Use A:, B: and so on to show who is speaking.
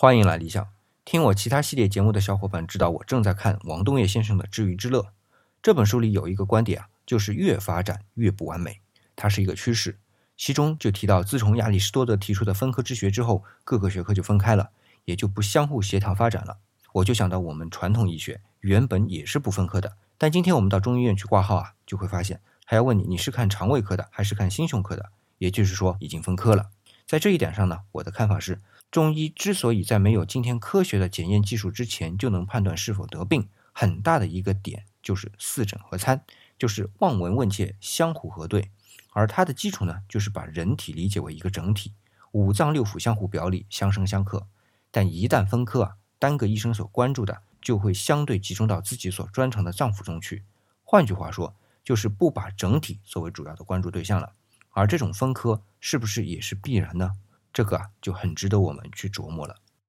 A: 欢迎来理想。听我其他系列节目的小伙伴知道，我正在看王东岳先生的《知鱼之乐》这本书里有一个观点啊，就是越发展越不完美，它是一个趋势。其中就提到，自从亚里士多德提出的分科之学之后，各个学科就分开了，也就不相互协调发展了。我就想到我们传统医学原本也是不分科的，但今天我们到中医院去挂号啊，就会发现还要问你你是看肠胃科的还是看心胸科的，也就是说已经分科了。在这一点上呢，我的看法是。中医之所以在没有今天科学的检验技术之前就能判断是否得病，很大的一个点就是四诊合参，就是望闻问切相互核对。而它的基础呢，就是把人体理解为一个整体，五脏六腑相互表里，相生相克。但一旦分科啊，单个医生所关注的就会相对集中到自己所专长的脏腑中去。换句话说，就是不把整体作为主要的关注对象了。而这种分科是不是也是必然呢？这个啊，就很值得我们去琢磨了。